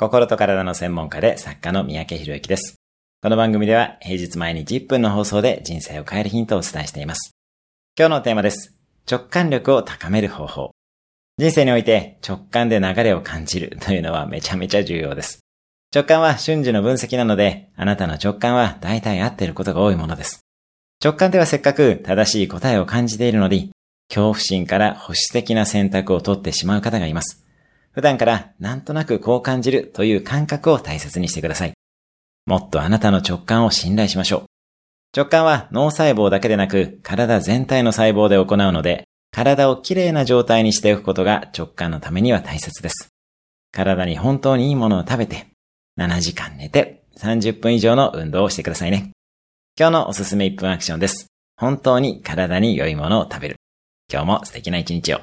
心と体の専門家で作家の三宅博之です。この番組では平日毎日1分の放送で人生を変えるヒントをお伝えしています。今日のテーマです。直感力を高める方法。人生において直感で流れを感じるというのはめちゃめちゃ重要です。直感は瞬時の分析なので、あなたの直感は大体合っていることが多いものです。直感ではせっかく正しい答えを感じているのに、恐怖心から保守的な選択を取ってしまう方がいます。普段からなんとなくこう感じるという感覚を大切にしてください。もっとあなたの直感を信頼しましょう。直感は脳細胞だけでなく体全体の細胞で行うので、体をきれいな状態にしておくことが直感のためには大切です。体に本当にいいものを食べて、7時間寝て、30分以上の運動をしてくださいね。今日のおすすめ1分アクションです。本当に体に良いものを食べる。今日も素敵な一日を。